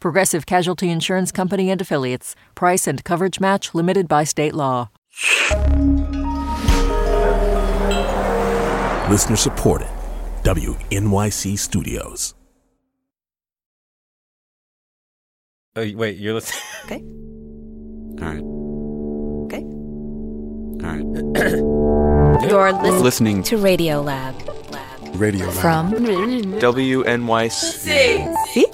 Progressive Casualty Insurance Company and Affiliates. Price and coverage match limited by state law. Listener supported. WNYC Studios. Oh, wait, you're listening. Okay. All right. Okay. All right. You're listening, Listening to Radio Lab. Radio Lab. From WNYC. See?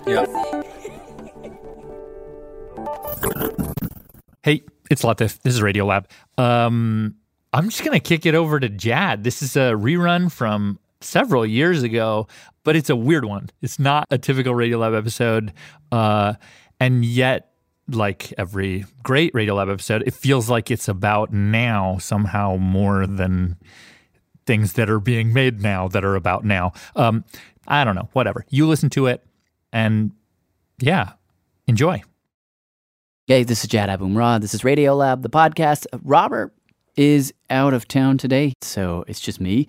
Hey, it's Latif. This is Radio Lab. Um, I'm just gonna kick it over to Jad. This is a rerun from several years ago, but it's a weird one. It's not a typical Radio Lab episode, uh, and yet, like every great Radio Lab episode, it feels like it's about now somehow more than things that are being made now that are about now. Um, I don't know. Whatever. You listen to it, and yeah, enjoy. Hey, this is Jad Abumrad. This is Radio Lab, the podcast. Robert is out of town today, so it's just me.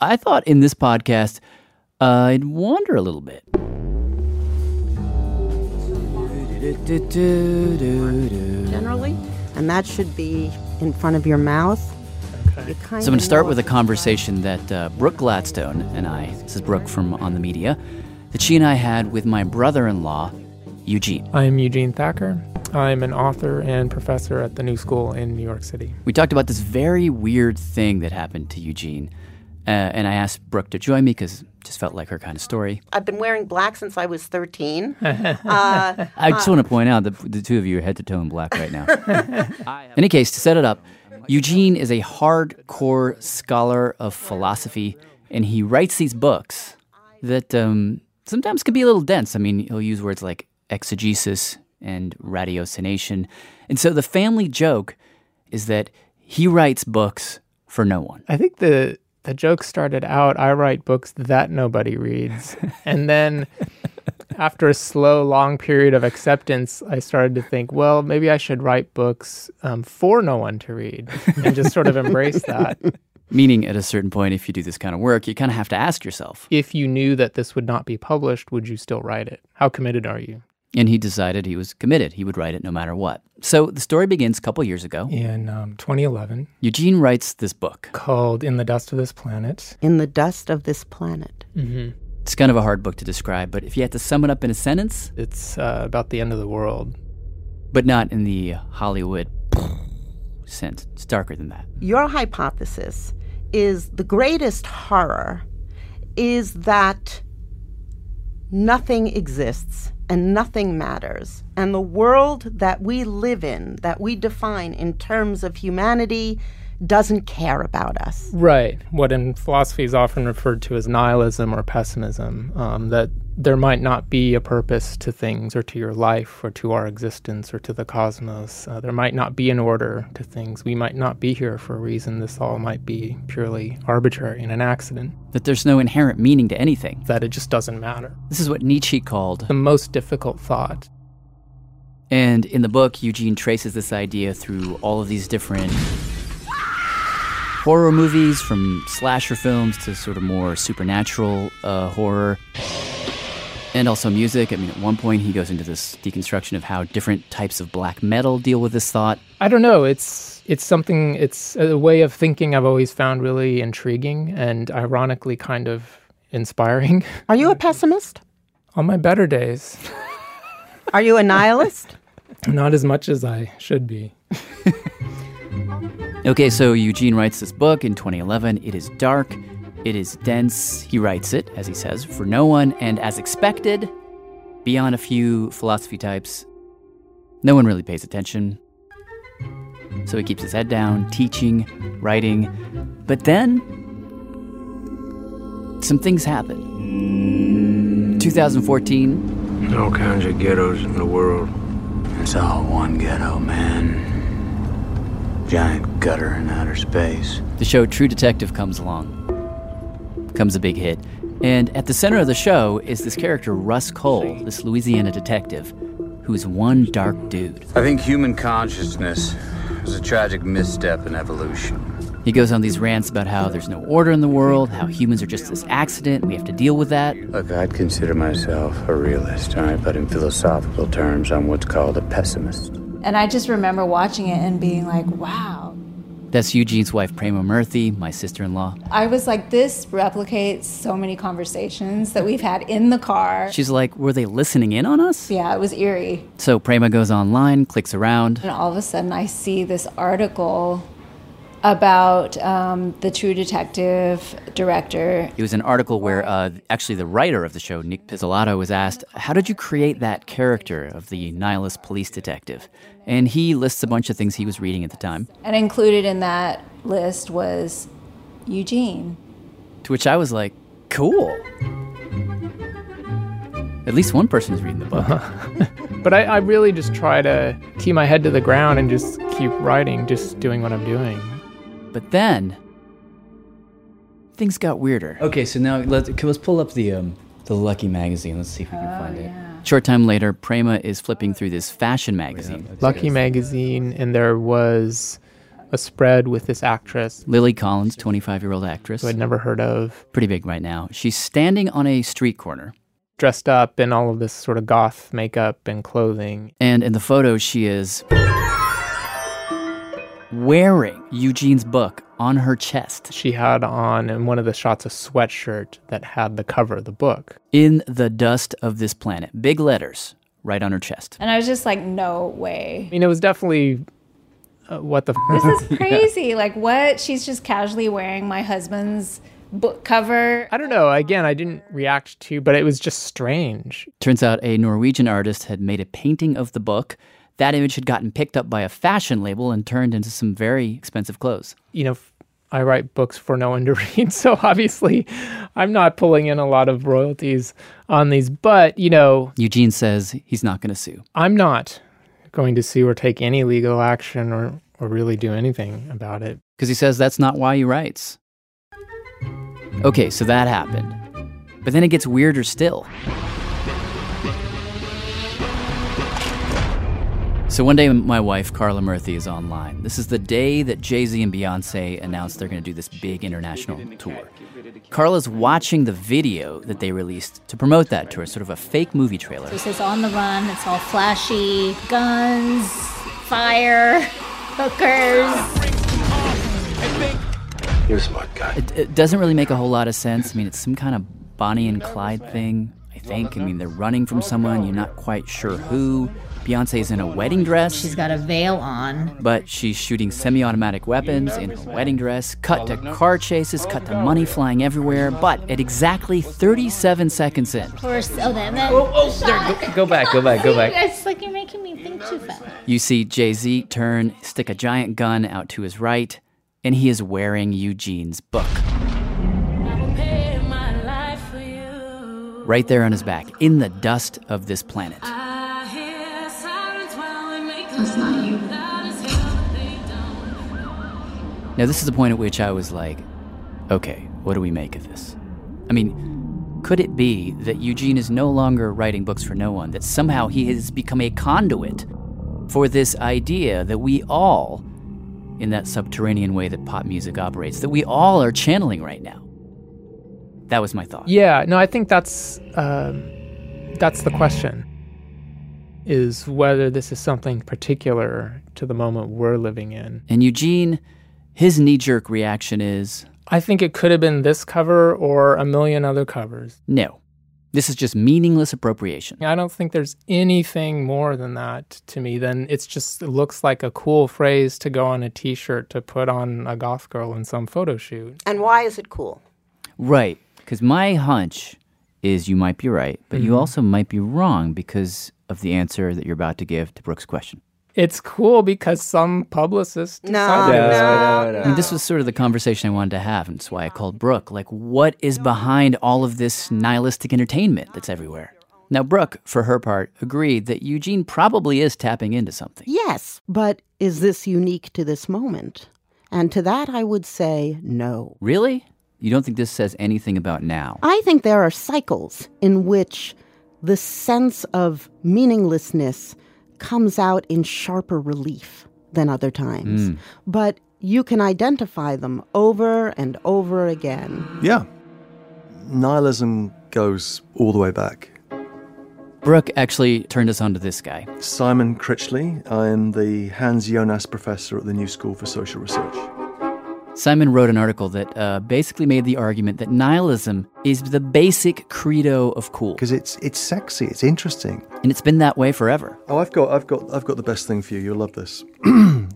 I thought in this podcast, uh, I'd wander a little bit. generally, and that should be in front of your mouth. You So I'm going to start with a conversation that uh, Brooke Gladstone and I, this is Brooke from On the Media, that she and I had with my brother-in-law, Eugene. I'm Eugene Thacker. I'm an author and professor at the New School in New York City. We talked about this very weird thing that happened to Eugene, uh, and I asked Brooke to join me because it just felt like her kind of story. I've been wearing black since I was 13. uh, I just want to point out that the two of you are head to toe in black right now. In any case, to set it up, Eugene is a hardcore scholar of philosophy, and he writes these books that um, sometimes can be a little dense. I mean, he'll use words like exegesis and ratiocination. And so the family joke is that he writes books for no one. I think the the joke started out I write books that nobody reads. and then after a slow, long period of acceptance, I started to think, well, maybe I should write books um, for no one to read and just sort of embrace that. Meaning, at a certain point, if you do this kind of work, you kind of have to ask yourself. If you knew that this would not be published, would you still write it? How committed are you? And he decided he was committed. He would write it no matter what. So the story begins a couple years ago. In um, 2011, Eugene writes this book. called In the Dust of This Planet. in the dust of this planet. It's kind of a hard book to describe, but if you had to sum it up in a sentence, It's uh, about the end of the world. but not in the Hollywood sense, it's darker than that. Your hypothesis is the greatest horror is that nothing exists and nothing matters. And the world that we live in, that we define in terms of humanity, doesn't care about us. Right. What in philosophy is often referred to as nihilism or pessimism, um, that there might not be a purpose to things or to your life or to our existence or to the cosmos. Uh, there might not be an order to things. We might not be here for a reason. This all might be purely arbitrary and an accident, That there's no inherent meaning to anything. that it just doesn't matter. This is what Nietzsche called The most difficult thought. And in the book, Eugene traces this idea through all of these different horror movies, from slasher films to sort of more supernatural uh, horror, and also music. I mean, at one point, he goes into this deconstruction of how different types of black metal deal with this thought. I don't know. It's it's something. It's a way of thinking I've always found really intriguing and ironically kind of inspiring. Are you a pessimist? On my better days, Are you a nihilist? not as much as I should be. Okay, so Eugene writes this book in 2011. It is dark, it is dense. He writes it, as he says, for no one, and as expected, beyond a few philosophy types, no one really pays attention. So he keeps his head down, teaching, writing. But then, some things happen. 2014, There's all kinds of ghettos in the world, It's all one ghetto, man. Giant gutter in outer space. The show True Detective comes along, becomes a big hit. And at the center of the show is this character, Rust Cohle, this Louisiana detective, who's one dark dude. I think human consciousness is a tragic misstep in evolution. He goes on these rants about how there's no order in the world, how humans are just this accident, and we have to deal with that. Look, I'd consider myself a realist, all right, but in philosophical terms, I'm what's called a pessimist. And I just remember watching it and being like, wow. That's Eugene's wife, Prema Murthy, my sister in law. I was like, this replicates so many conversations that we've had in the car. She's like, were they listening in on us? Yeah, it was eerie. So Prema goes online, clicks around. And all of a sudden, I see this article about um, the True Detective director. It was an article where uh, actually the writer of the show, Nic Pizzolatto, was asked, How did you create that character of the nihilist police detective? And he lists a bunch of things he was reading at the time. And included in that list was Eugene. To which I was like, Cool. At least one person is reading the book. But I, I really just try to keep my head to the ground and just keep writing, just doing what I'm doing. But then things got weirder. Okay, so now let's let's pull up the um, the Lucky magazine. Let's see if we can find it. Short time later, Prema is flipping through this fashion magazine. Lucky magazine, and there was a spread with this actress Lily Collins, 25 year old actress. who I'd never heard of, Pretty big right now. She's standing on a street corner, dressed up in all of this sort of goth makeup and clothing. and in the photo, she is wearing Eugene's book on her chest She had on in one of the shots a sweatshirt that had the cover of the book. in the dust of this planet. Big letters right on her chest. And I was just like, no way. I mean, it was definitely uh, what the. F- This is crazy. like, what? She's just casually wearing my husband's book cover. I don't know. Again, I didn't react to, but it was just strange. Turns out a Norwegian artist had made a painting of the book. That image had gotten picked up by a fashion label and turned into some very expensive clothes. You know, I write books for no one to read, so obviously, I'm not pulling in a lot of royalties on these. But you know, Eugene says he's not going to sue. I'm not going to sue or take any legal action or or really do anything about it. Because he says that's not why he writes. Okay, so that happened. But then it gets weirder still. So one day, my wife, Karla Murthy, is online. This is the day that Jay Z and Beyonce announced they're going to do this big international tour. Karla's watching the video that they released to promote that tour, sort of a fake movie trailer. This is on the run. It's all flashy guns, fire, hookers. You're a smart guy. It, it doesn't really make a whole lot of sense. I mean, it's some kind of Bonnie and Clyde thing, I think. I mean, they're running from someone, you're not quite sure who. Beyonce's in a wedding dress. She's got a veil on. But she's shooting semi automatic weapons in her wedding dress. Cut to car chases, cut to money flying everywhere. But at exactly 37 seconds in, Of course. Oh, then. then Oh, oh, there, go, go back, go back, go back. It's like you're making me think too fast. you see Jay Z turn, stick a giant gun out to his right, and he is wearing Eugene's book. Right there on his back, in the dust of this planet. That's not you. Now, this is the point at which I was like, okay, what do we make of this? I mean, could it be that Eugene is no longer writing books for no one, that somehow he has become a conduit for this idea that we all, in that subterranean way that pop music operates, that we all are channeling right now? That was my thought. Yeah, no, I think that's um, that's the question. Is whether this is something particular to the moment we're living in. And Eugene, his knee jerk reaction is I think it could have been this cover or a million other covers. no. This is just meaningless appropriation. I don't think there's anything more than that to me. Than it's just it looks like a cool phrase to go on a T-shirt to put on a goth girl in some photo shoot. And why is it cool? Right. Because my hunch is you might be right, but you Mhm. also might be wrong because of the answer that you're about to give to Brooke's question. It's cool because some publicist No, decided no, this. no. I mean, this was sort of the conversation I wanted to have, and that's why I called Brooke. Like, what is behind all of this nihilistic entertainment that's everywhere? Now, Brooke, for her part, agreed that Eugene probably is tapping into something. Yes, but is this unique to this moment? And to that, I would say no. Really? You don't think this says anything about now? I think there are cycles in which the sense of meaninglessness comes out in sharper relief than other times. Mm. But you can identify them over and over again. Yeah. Nihilism goes all the way back. Brooke actually turned us on to this guy. Simon Critchley. I am the Hans Jonas Professor at the New School for Social Research. Simon wrote an article that uh, basically made the argument that nihilism is the basic credo of cool. Because it's it's sexy, it's interesting, and it's been that way forever. Oh, I've got I've got I've got the best thing for you. You'll love this.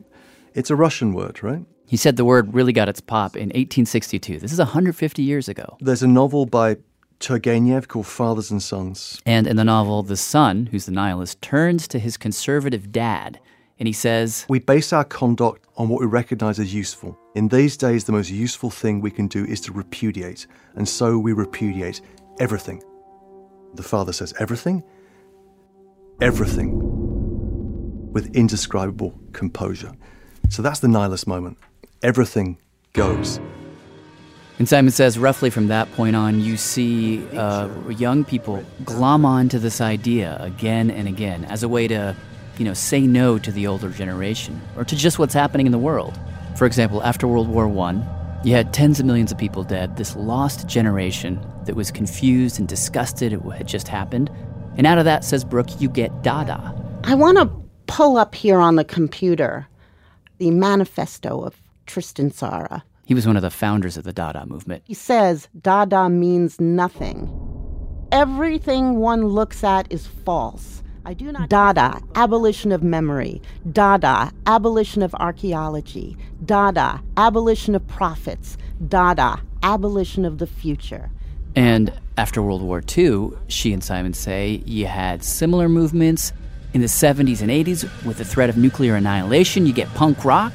it's a Russian word, right? He said the word really got its pop in 1862. This is 150 years ago. There's a novel by Turgenev called Fathers and Sons. And in the novel, the son, who's the nihilist, turns to his conservative dad and he says, We base our conduct on what we recognize as useful. In these days, the most useful thing we can do is to repudiate, and so we repudiate everything. The father says, Everything? Everything. With indescribable composure. So that's the nihilist moment. Everything goes. And Simon says, roughly from that point on, you see uh, young people glom onto this idea again and again as a way to, you know, say no to the older generation or to just what's happening in the world. For example, after World War I, you had tens of millions of people dead, this lost generation that was confused and disgusted at what had just happened. And out of that, says Brooke, you get Dada. I want to pull up here on the computer the manifesto of Tristan Tzara. He was one of the founders of the Dada movement. He says Dada means nothing. Everything one looks at is false. I do not. Dada, abolition of memory. Dada, abolition of archaeology. Dada, abolition of prophets. Dada, abolition of the future. And after World War II, she and Simon say you had similar movements in the 70s and 80s with the threat of nuclear annihilation. You get punk rock.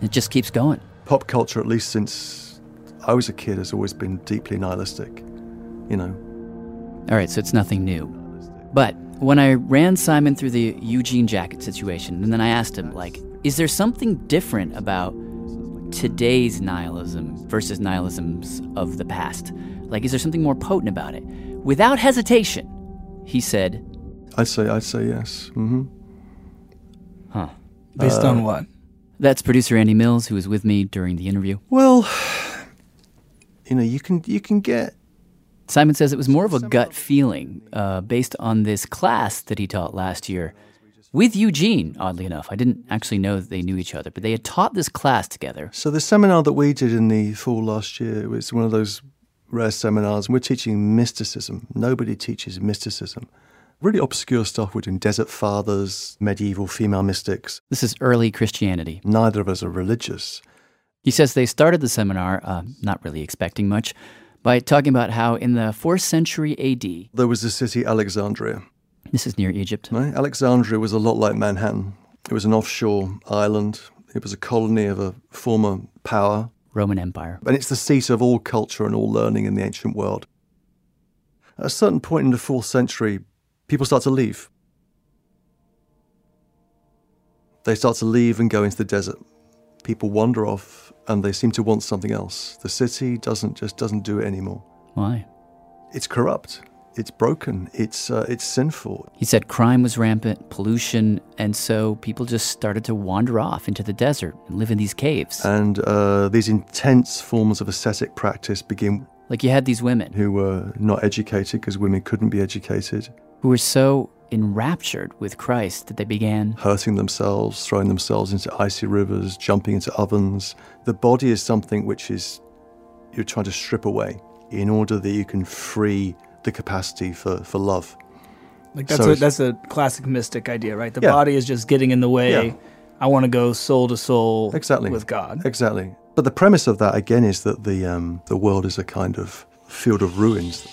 It just keeps going. Pop culture, at least since I was a kid, has always been deeply nihilistic. You know. All right, so it's nothing new. But when I ran Simon through the Eugene jacket situation, and then I asked him, like, is there something different about today's nihilism versus nihilisms of the past? Like, is there something more potent about it? Without hesitation, he said, I'd say, I'd say yes. Mm-hmm. Huh. Based Uh, on what? That's producer Andy Mills, who was with me during the interview. Well, you know, you can you can get. Simon says it was more of a gut feeling uh, based on this class that he taught last year with Eugene, oddly enough. I didn't actually know that they knew each other, but they had taught this class together. So the seminar that we did in the fall last year was one of those rare seminars. We're teaching mysticism. Nobody teaches mysticism. Really obscure stuff. We're doing desert fathers, medieval female mystics. This is early Christianity. Neither of us are religious. He says they started the seminar, uh, not really expecting much, by talking about how in the 4th century AD, There was the city Alexandria. this is near Egypt, Right? Alexandria was a lot like Manhattan. It was an offshore island. It was a colony of a former power. Roman Empire. And it's the seat of all culture and all learning in the ancient world. At a certain point in the fourth century, people start to leave. They start to leave and go into the desert. People wander off and they seem to want something else. The city doesn't just doesn't do it anymore. Why? It's corrupt. It's broken. It's uh, it's sinful. He said crime was rampant, pollution, and so people just started to wander off into the desert and live in these caves. And uh, these intense forms of ascetic practice begin. Like you had these women who were not educated because women couldn't be educated, who were so enraptured with Christ that they began hurting themselves, throwing themselves into icy rivers, jumping into ovens. The body is something which is you're trying to strip away in order that you can free the capacity for, for love. Like that's So a that's a classic mystic idea, right? The Yeah. body is just getting in the way. Yeah. I want to go soul to soul exactly with God. Exactly. But the premise of that again is that the um, the world is a kind of field of ruins.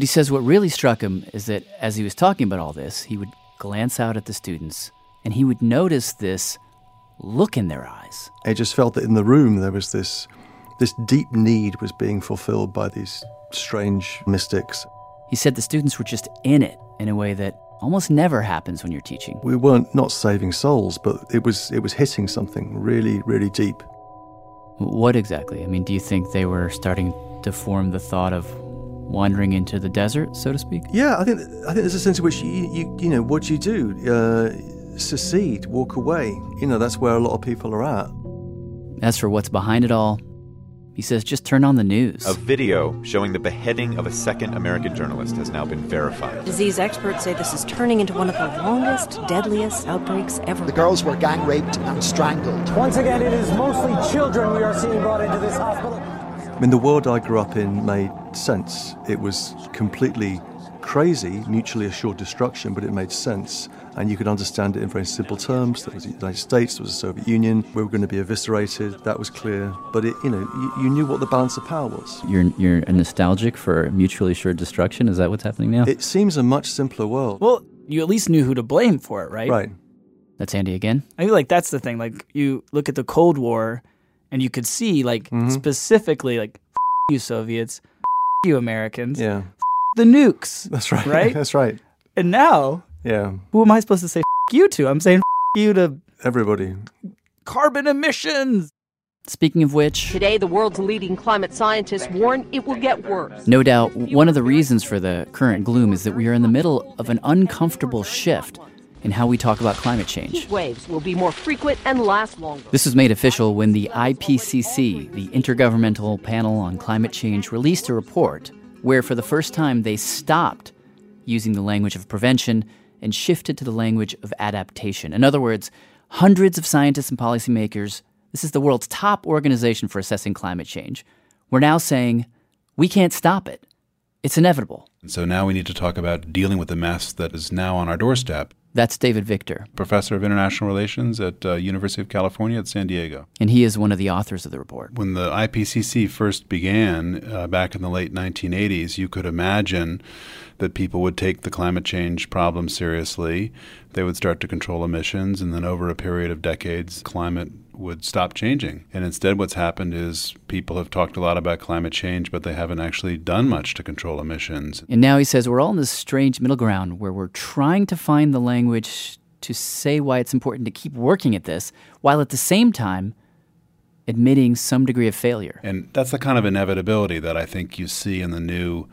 But he says what really struck him is that as he was talking about all this, he would glance out at the students and he would notice this look in their eyes. I just felt that in the room there was this this deep need was being fulfilled by these strange mystics. He said the students were just in it in a way that almost never happens when you're teaching. We weren't not saving souls, but it was it was hitting something really, really deep. What exactly? I mean, do you think they were starting to form the thought of wandering into the desert, so to speak? Yeah, I think I think there's a sense in which you you, you know what do you do? Uh, secede, walk away. You know that's where a lot of people are at. As for what's behind it all, he says just turn on the news. A video showing the beheading of a second American journalist has now been verified. Disease experts say this is turning into one of the longest, deadliest outbreaks ever. The girls were gang raped and strangled. Once again, it is mostly children we are seeing brought into this hospital. I mean, the world I grew up in made sense. It was completely crazy, mutually assured destruction, but it made sense. And you could understand it in very simple terms. There was the United States, there was the Soviet Union. We were going to be eviscerated. That was clear. But it, you know, you, you knew what the balance of power was. You're you're nostalgic for mutually assured destruction. Is that what's happening now? It seems a much simpler world. Well, you at least knew who to blame for it, right? Right. That's Andy again. I feel like that's the thing. Like you look at the Cold War, and you could see like Mhm. specifically like you Soviets, you Americans, Yeah. the nukes. That's right. Right? That's right. And now, Yeah. who am I supposed to say you to? I'm saying you to Everybody. carbon emissions. Speaking of which, Today, the world's leading climate scientists warn it will get worse. no doubt one of the reasons for the current gloom is that we are in the middle of an uncomfortable shift in how we talk about climate change. Heat waves will be more frequent and last longer. This was made official when the IPCC, the Intergovernmental Panel on Climate Change, released a report where, for the first time, they stopped using the language of prevention and shifted to the language of adaptation. In other words, hundreds of scientists and policymakers, this is the world's top organization for assessing climate change, we're now saying we can't stop it. It's inevitable. And So now we need to talk about dealing with the mess that is now on our doorstep. That's David Victor, Professor of International Relations at uh, University of California at San Diego. and he is one of the authors of the report. When the IPCC first began uh, back in the late 1980s, you could imagine that people would take the climate change problem seriously. They would start to control emissions, and then over a period of decades, climate would stop changing. And instead, what's happened is people have talked a lot about climate change, but they haven't actually done much to control emissions. And now he says we're all in this strange middle ground where we're trying to find the language to say why it's important to keep working at this, while at the same time admitting some degree of failure. And that's the kind of inevitability that I think you see in the new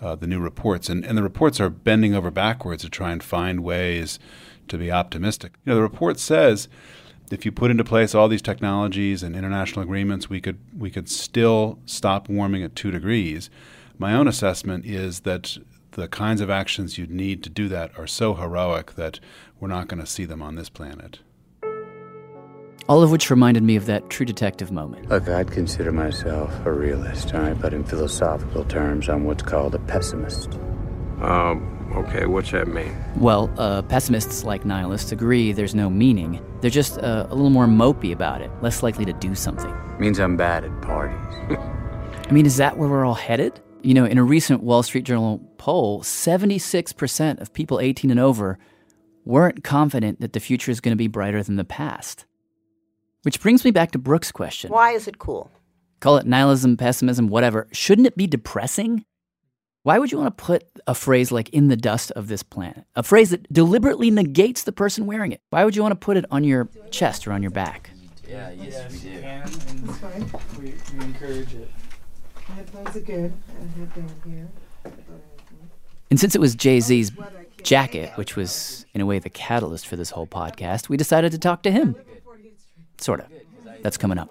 uh, the new reports. And, and the reports are bending over backwards to try and find ways to be optimistic. You know, the report says if you put into place all these technologies and international agreements, we could we could still stop warming at two degrees. My own assessment is that the kinds of actions you'd need to do that are so heroic that we're not going to see them on this planet. All of which reminded me of that true detective moment. Look, I'd consider myself a realist, all right? But in philosophical terms, I'm what's called a pessimist. Um, okay, what's that mean? Well, uh, pessimists like nihilists agree there's no meaning. They're just uh, a little more mopey about it, less likely to do something. Means I'm bad at parties. I mean, is that where we're all headed? You know, in a recent Wall Street Journal poll, 76% of people 18 and over weren't confident that the future is going to be brighter than the past. Which brings me back to Brooke's question. Why is it cool? Call it nihilism, pessimism, whatever. Shouldn't it be depressing? Why would you want to put a phrase like in the dust of this planet? A phrase that deliberately negates the person wearing it. Why would you want to put it on your chest or on your back? Yeah, yes, we do. That's fine. We, we encourage it. Headphones are good. I have them here. And since it was Jay Z's um, jacket, which was in a way the catalyst for this whole podcast, we decided to talk to him. Sort of. That's coming up.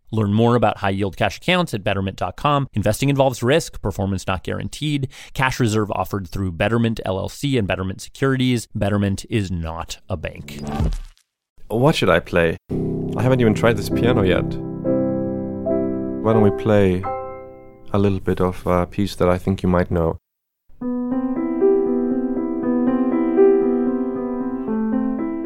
Learn more about high yield cash accounts at betterment.com. Investing involves risk, performance not guaranteed. Cash reserve offered through Betterment LLC and Betterment Securities. Betterment is not a bank. What should I play? I haven't even tried this piano yet. Why don't we play a little bit of a piece that I think you might know?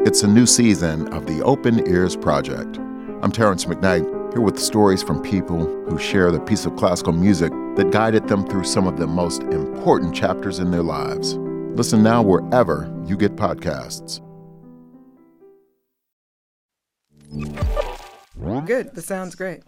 It's a new season of the Open Ears Project. I'm Terrance McKnight, here with stories from people who share the piece of classical music that guided them through some of the most important chapters in their lives. Listen now wherever you get podcasts. Good. This sounds great.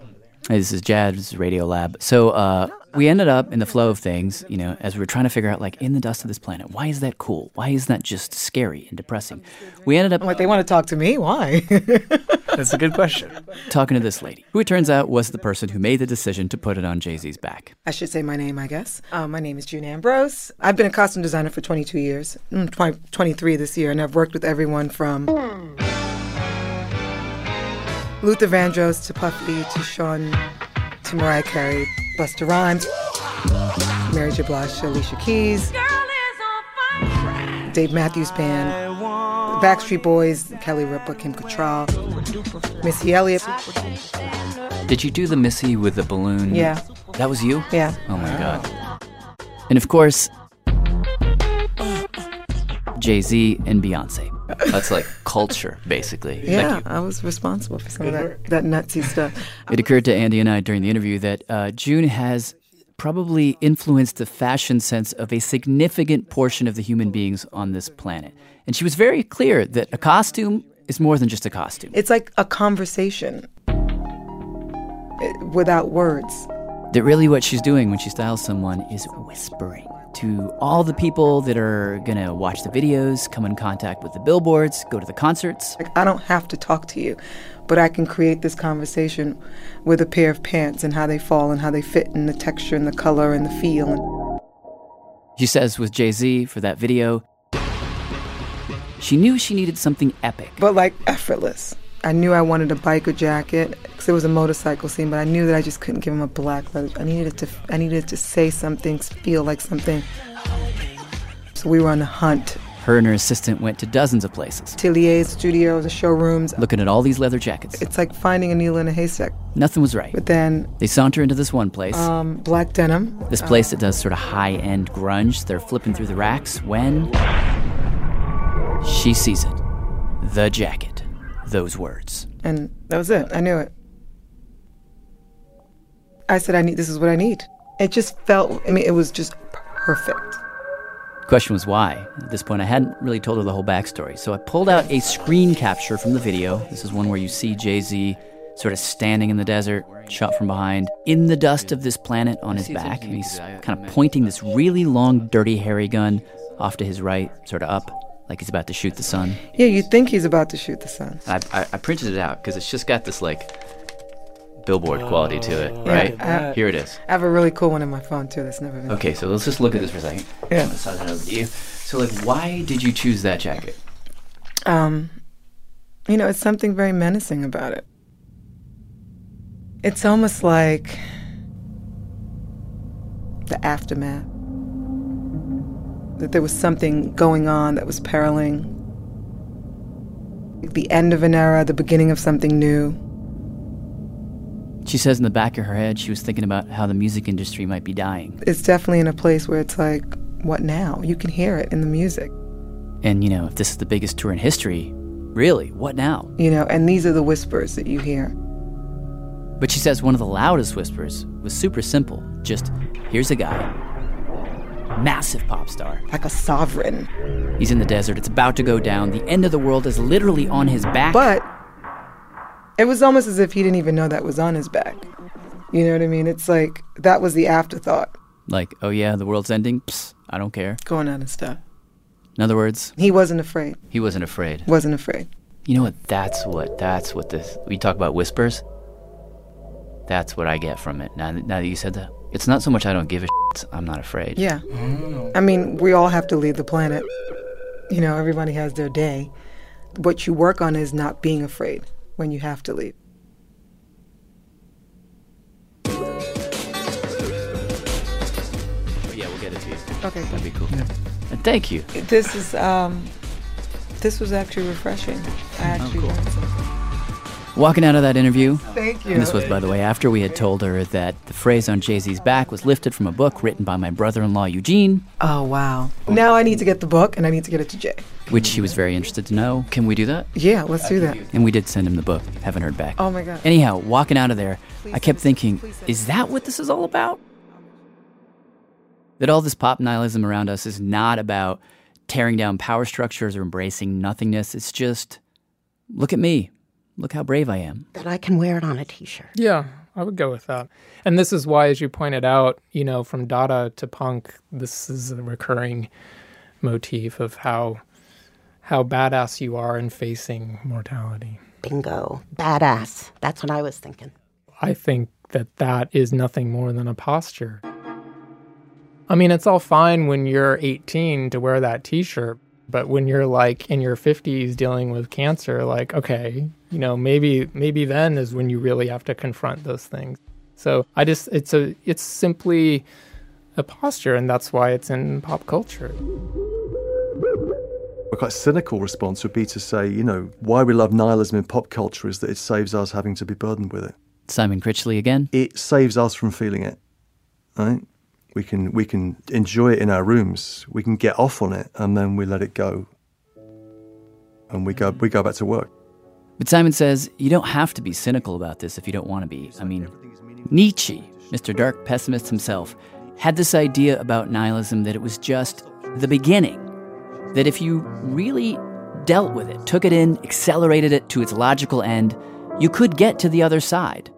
Hey, this is Jad's Radio Lab. So uh, we ended up in the flow of things, you know, as we were trying to figure out, like, in the dust of this planet, why is that cool? Why is that just scary and depressing? We ended up Like they want to talk to me? Why? That's a good question. talking to this lady, who it turns out was the person who made the decision to put it on Jay Z's back. I should say my name, I guess. Uh, my name is June Ambrose. I've been a costume designer for 22 years, mm, 20, 23 this year, and I've worked with everyone from Luther Vandross to Puffy to Sean to Mariah Carey, Busta Rhymes, Mary J. Blige to Alicia Keys, Dave Matthews Band, Backstreet Boys, Kelly Ripa, Kim Cattrall, Missy Elliott. Did you do the Missy with the balloon? Yeah. That was you? Yeah. Oh my God. And of course, Jay Z and Beyonce. That's like culture, basically. Yeah, Like, I was responsible for some of that, that nutsy stuff. it occurred to Andy and I during the interview that uh, June has probably influenced the fashion sense of a significant portion of the human beings on this planet. And she was very clear that a costume is more than just a costume. It's like a conversation eh, without words. That really what she's doing when she styles someone is whispering to all the people that are gonna watch the videos, come in contact with the billboards, go to the concerts. Like, I don't have to talk to you, but I can create this conversation with a pair of pants and how they fall and how they fit and the texture and the color and the feel. And She says with Jay Z for that video, she knew she needed something epic. but like effortless. I knew I wanted a biker jacket because it was a motorcycle scene, but I knew that I just couldn't give him a black leather. I needed it to. I needed it to say something, feel like something. So we were on the hunt. Her and her assistant went to dozens of places, Ateliers, studios, the showrooms. looking at all these leather jackets. It's like finding a needle in a haystack. Nothing was right. But then, They saunter into this one place. um, black denim. This place that does sort of high end grunge. They're flipping through the racks when she sees it. The jacket. Those words. and that was it. I knew it. I said, I need. This is what I need. It just felt. I mean, it was just perfect. Question was why. At this point, I hadn't really told her the whole backstory. So I pulled out a screen capture from the video. This is one where you see Jay Z sort of standing in the desert, shot from behind, in the dust of this planet on his back. And he's kind of pointing this really long, dirty, hairy gun off to his right, sort of up, like he's about to shoot the sun. Yeah, you think he's about to shoot the sun. I, I, I printed it out because it's just got this like billboard quality to it, Yeah, right? I- Here it is. I have a really cool one in my phone too. That's never been. Okay, so let's just look at this for a second. Yeah. I'm gonna it over to you. So, like, why did you choose that jacket? Um, you know, it's something very menacing about it. It's almost like the aftermath. That there was something going on that was periling. The end of an era, the beginning of something new. She says in the back of her head she was thinking about how the music industry might be dying. It's definitely in a place where it's like, what now? You can hear it in the music, And, you know, if this is the biggest tour in history, really, what now? you know, and these are the whispers that you hear. But she says one of the loudest whispers was super simple. Just, here's a guy, massive pop star. Like a sovereign. He's in the desert, it's about to go down, the end of the world is literally on his back. But it was almost as if he didn't even know that was on his back. You know what I mean? It's like that was the afterthought like, oh yeah, the world's ending? Psst, I don't care. going on and stuff. In other words, He wasn't afraid. he wasn't afraid. Wasn't afraid. You know what? That's what. That's what this. We talk about whispers. That's what I get from it. Now, now that you said that, it's not so much I don't give a shit, I'm not afraid. Yeah. I mean, we all have to leave the planet. You know, everybody has their day. What you work on is not being afraid when you have to leave. Yeah, we'll get it to you. Okay. That'd be cool. Yeah. Thank you. This is um, this was actually refreshing. I oh, actually oh, cool. Walking out of that interview. Thank you. And this was, by the way, after we had told her that the phrase on Jay Z's back was lifted from a book written by my brother in law, Eugene, Oh wow! Now I need to get the book and I need to get it to Jay. which she was very interested to know. Can we do that? Yeah, let's do that. And we did send him the book. Haven't heard back. Oh my god. Anyhow, walking out of there, I kept thinking, is that what this is all about? That all this pop nihilism around us is not about tearing down power structures or embracing nothingness. It's just, look at me. Look how brave I am. That I can wear it on a t-shirt. Yeah, I would go with that. And this is why, as you pointed out, you know, from Dada to punk, this is a recurring motif of how how badass you are in facing mortality. Bingo. Badass. That's what I was thinking. I think that that is nothing more than a posture. I mean, it's all fine when you're 18 to wear that t-shirt, but when you're like in your 50s dealing with cancer, like okay, you know, maybe maybe then is when you really have to confront those things. So, I just it's a it's simply a posture and that's why it's in pop culture. A quite cynical response would be to say, you know, why we love nihilism in pop culture is that it saves us having to be burdened with it. Simon Critchley again. It saves us from feeling it, right? We can we can enjoy it in our rooms. We can get off on it, and then we let it go, and we go we go back to work. But Simon says you don't have to be cynical about this if you don't want to be. I mean, Nietzsche, Mr. Dark Pessimist himself, had this idea about nihilism that it was just the beginning. That if you really dealt with it, took it in, accelerated it to its logical end, you could get to the other side,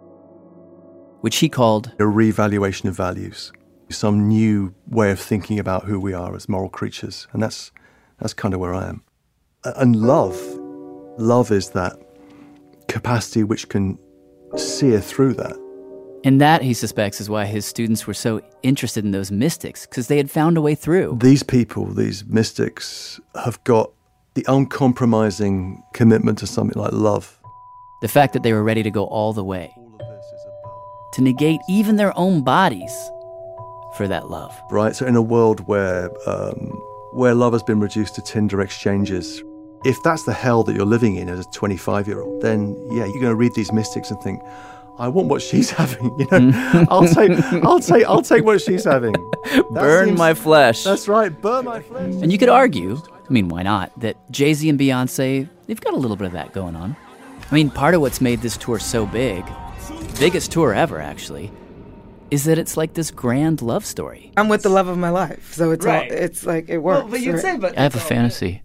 which he called A reevaluation of values, some new way of thinking about who we are as moral creatures, and that's that's kind of where I am. And love, love is that capacity which can sear through that. And that, he suspects, is why his students were so interested in those mystics, because they had found a way through. These people, these mystics, have got the uncompromising commitment to something like love. The fact that they were ready to go all the way, to negate even their own bodies for that love. right? So in a world where um, where love has been reduced to Tinder exchanges, if that's the hell that you're living in as a 25 year old, then yeah, you're going to read these mystics and think, I want what she's having. You know, I'll take, I'll take, I'll take what she's having. That Burn seems- my flesh. That's right, burn my flesh. And you could argue, I mean, why not, that Jay Z and Beyonce, they've got a little bit of that going on. I mean, part of what's made this tour so big, biggest tour ever, actually, is that it's like this grand love story. I'm with the love of my life, so it's Right. all, it's like it works. but you'd right? say, but I have a fantasy.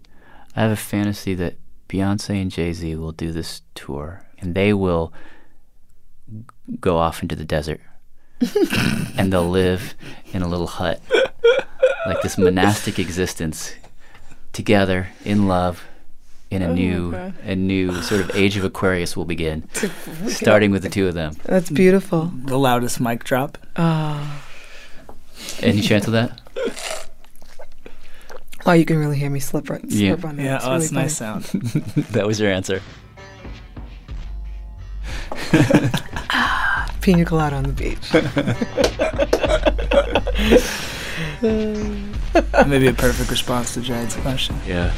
I have a fantasy that Beyonce and Jay Z will do this tour and they will go off into the desert and they'll live in a little hut, like this monastic existence, together in love. In a Oh, new, God. a new sort of age of Aquarius will begin, starting with the two of them. That's beautiful. the loudest mic drop. Oh, Any chance of that? oh, you can really hear me slip, right, Yeah. slip on that. Yeah, It's oh, really that's a nice sound. that was your answer. Pina colada on the beach. Maybe a perfect response to Jared's question. Yeah.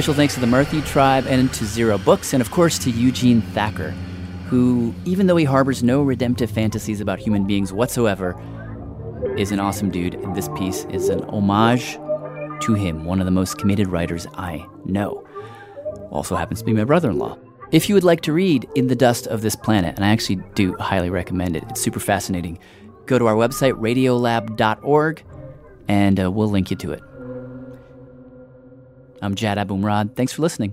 Special thanks to the Murthy Tribe and to Zero Books, and of course to Eugene Thacker, who, even though he harbors no redemptive fantasies about human beings whatsoever, is an awesome dude, and this piece is an homage to him, one of the most committed writers I know. Also happens to be my brother in law. If you would like to read In the Dust of This Planet, and I actually do highly recommend it, it's super fascinating, go to our website, radiolab.org, and uh, we'll link you to it. I'm Jad Abumrad. Thanks for listening.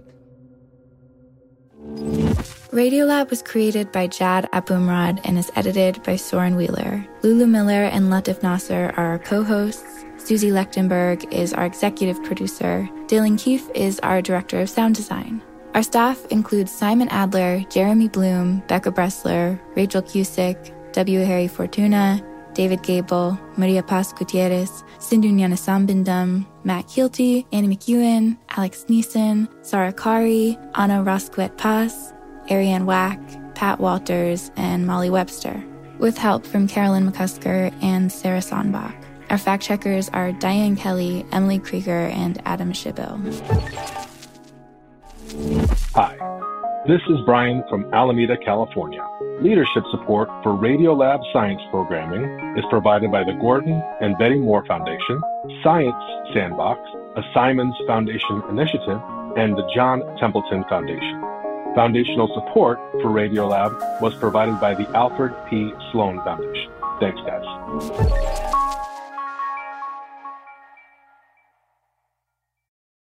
Radiolab was created by Jad Abumrad and is edited by Soren Wheeler. Lulu Miller and Latif Nasser are our co-hosts. Susie Lechtenberg is our executive producer. Dylan Keefe is our director of sound design. Our staff includes Simon Adler, Jeremy Bloom, Becca Bressler, Rachel Cusick, W. Harry Fortuna, David Gebel, Maria Paz Gutierrez, Sindhu Sambindam, Matt Kielty, Annie McEwen, Alex Neason, Sarah Qari, Anna Rosquet Paz, Arianne Wack, Pat Walters, and Molly Webster, with help from Carolyn McCusker and Sarah Sandbach. Our fact checkers are Diane Kelly, Emily Krieger, and Adam Shibill. Hi, this is Brian from Alameda, California. Leadership support for Radiolab science programming is provided by the Gordon and Betty Moore Foundation, Science Sandbox, a Simons Foundation initiative, and the John Templeton Foundation. Foundational support for Radiolab was provided by the Alfred P. Sloan Foundation. Thanks, guys.